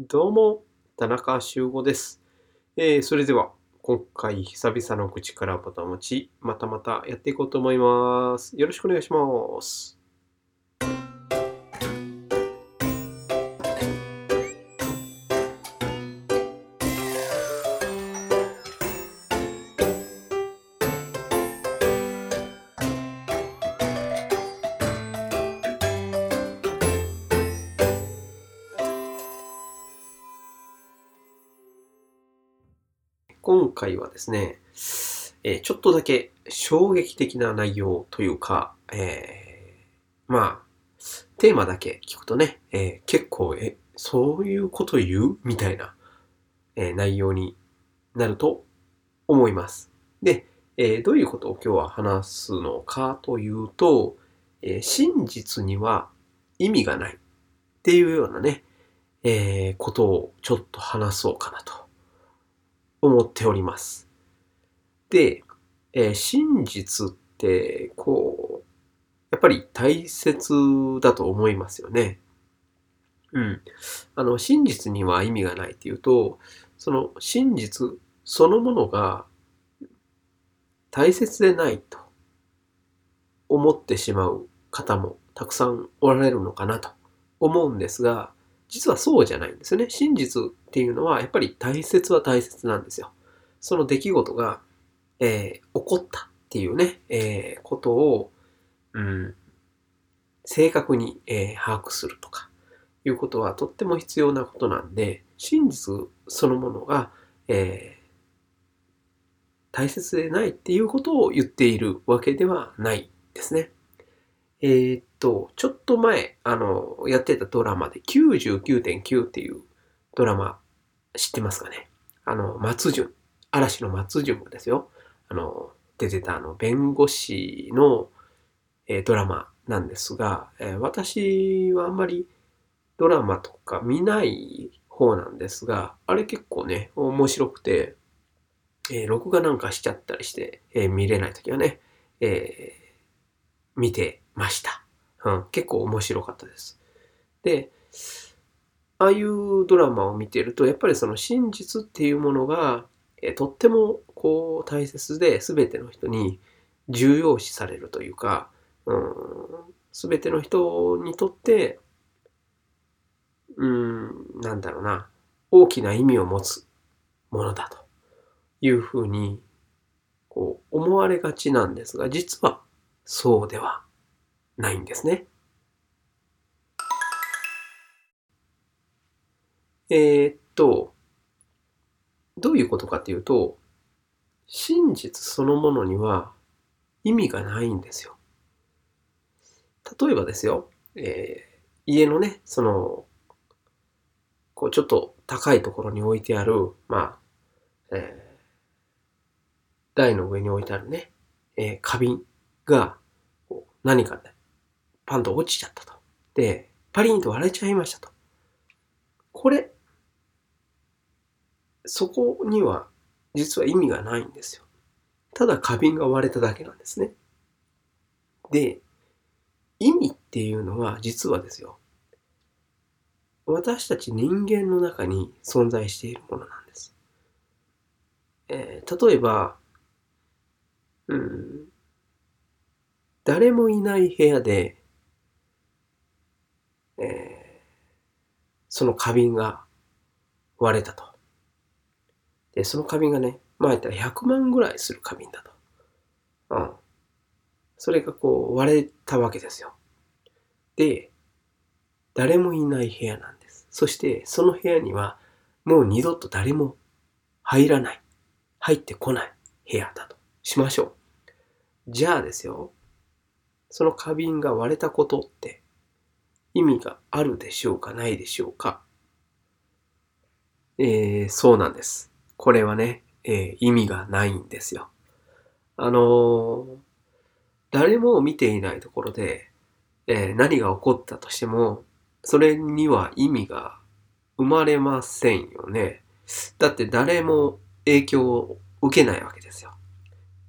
どうも、田中修吾です。えーそれでは、今回久々の口からボタン持ち、またまたやっていこうと思います。よろしくお願いします。今回はですね、えちょっとだけ衝撃的な内容というか、えーまあ、テーマだけ聞くとね、えー結構、え、そういうこと言うみたいな、えー内容になると思います。で、えどういうことを今日は話すのかというと、え真実には意味がないっていうようなね、えことをちょっと話そうかなと思っております。で、えー真実って、こう、やっぱり大切だと思いますよね。うん。あの、真実には意味がないっていうと、その真実そのものが大切でないと思ってしまう方もたくさんおられるのかなと思うんですが、実はそうじゃないんですよね。真実っていうのはやっぱり大切は大切なんですよ。その出来事が、えー起こったっていうね、えーことを、うん、正確に、えー把握するとかいうことはとっても必要なことなんで、真実そのものが、えー大切でないっていうことを言っているわけではないですね。えーと、ちょっと前、あの、やってたドラマで99.9っていうドラマ知ってますかね？あの、松潤、嵐の松潤ですよ。あの、出てたあの、弁護士の、えードラマなんですが、えー私はあんまりドラマとか見ない方なんですが、あれ結構ね、面白くて、えー録画なんかしちゃったりして、え見れないときはね、え見てました。うん、結構面白かったです。で、ああいうドラマを見てると、やっぱりその真実っていうものが、えとってもこう大切で、全ての人に重要視されるというか、うん、全ての人にとって、うん、なんだろうな、大きな意味を持つものだというふうに、こう思われがちなんですが、実はそうではないんですね。えーっと、どういうことかっていうと、真実そのものには意味がないんですよ。例えばですよ、えー家のね、その、こうちょっと高いところに置いてある、まあ、えー台の上に置いてあるね、えー花瓶が、何かね、パンと落ちちゃったと。で、パリンと割れちゃいましたと。これ、そこには実は意味がないんですよ。ただ花瓶が割れただけなんですね。で、意味っていうのは実はですよ。私たち人間の中に存在しているものなんです。えー例えば、うん、誰もいない部屋で、えーその花瓶が割れたと。で、その花瓶がね、まあ言ったら100万ぐらいする花瓶だと。うん。それがこう割れたわけですよ。で、誰もいない部屋なんです。そしてその部屋にはもう二度と誰も入らない。入ってこない部屋だとしましょう。じゃあですよ、その花瓶が割れたことって意味があるでしょうかないでしょうか？えー、そうなんです。これはね、えー意味がないんですよ。あのー誰も見ていないところで、え何が起こったとしても、それには意味が生まれませんよね。だって誰も影響を受けないわけですよ。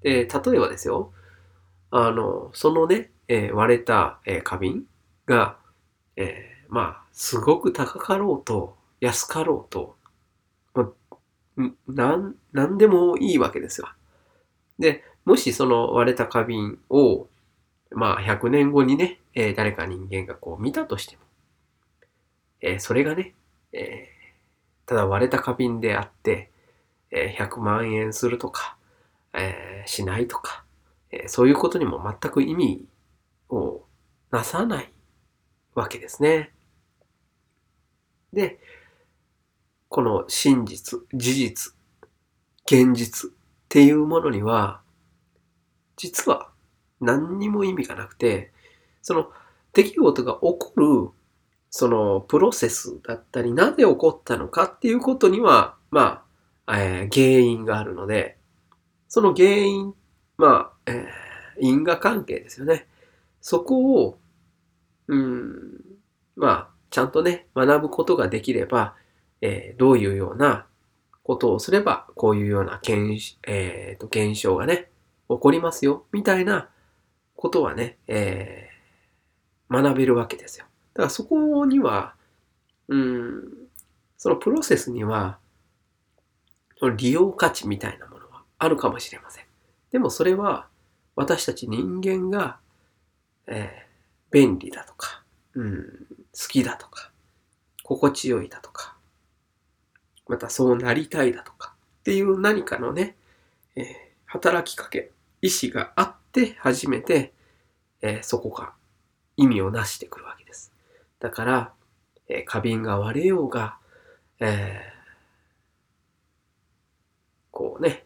で、例えばですよ、あの、そのね、え割れた、え花瓶が、えーまあ、すごく高かろうと、安かろうと、まあ、なん、なんでもいいわけですよ。で、もしその割れた花瓶を、まあ100年後にね、えー、誰か人間がこう見たとしても、えー、それがね、えー、ただ割れた花瓶であって、えー、100万円するとか、えー、しないとか、えー、そういうことにも全く意味をなさないわけですね。で、この真実、事実、現実っていうものには、実は何にも意味がなくて、その出来事が起こる、そのプロセスだったり、なぜ起こったのかっていうことには、まあ、えー、原因があるので、その原因、まあ、えー、因果関係ですよね。そこを、うん、まあ、ちゃんとね、学ぶことができれば、えー、どういうようなことをすれば、こういうような現,、えーと、現象がね、起こりますよ、みたいなことはね、えー、学べるわけですよ。だからそこには、うん、そのプロセスには、利用価値みたいなものはあるかもしれません。でもそれは私たち人間がえー、便利だとか、うん、好きだとか、心地よいだとか、またそうなりたいだとかっていう何かのね、えー、働きかけ、意志があって初めて、えー、そこが意味をなしてくるわけです。だから、えー、花瓶が割れようが、え、こうね、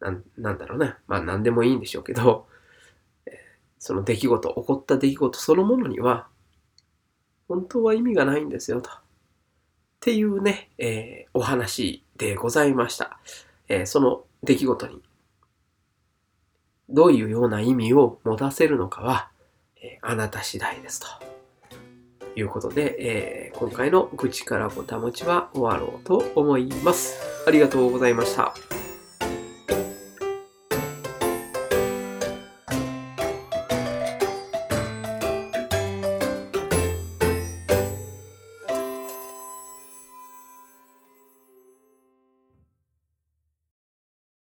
なん、なんだろうな。まあ何でもいいんでしょうけど、その出来事、起こった出来事そのものには、本当は意味がないんですよ、と。っていうね、えー、お話でございました。えー、その出来事に、どういうような意味を持たせるのかは、えー、あなた次第ですと。いうことで、えー、今回の愚痴からぼたもちは終わろうと思います。ありがとうございました。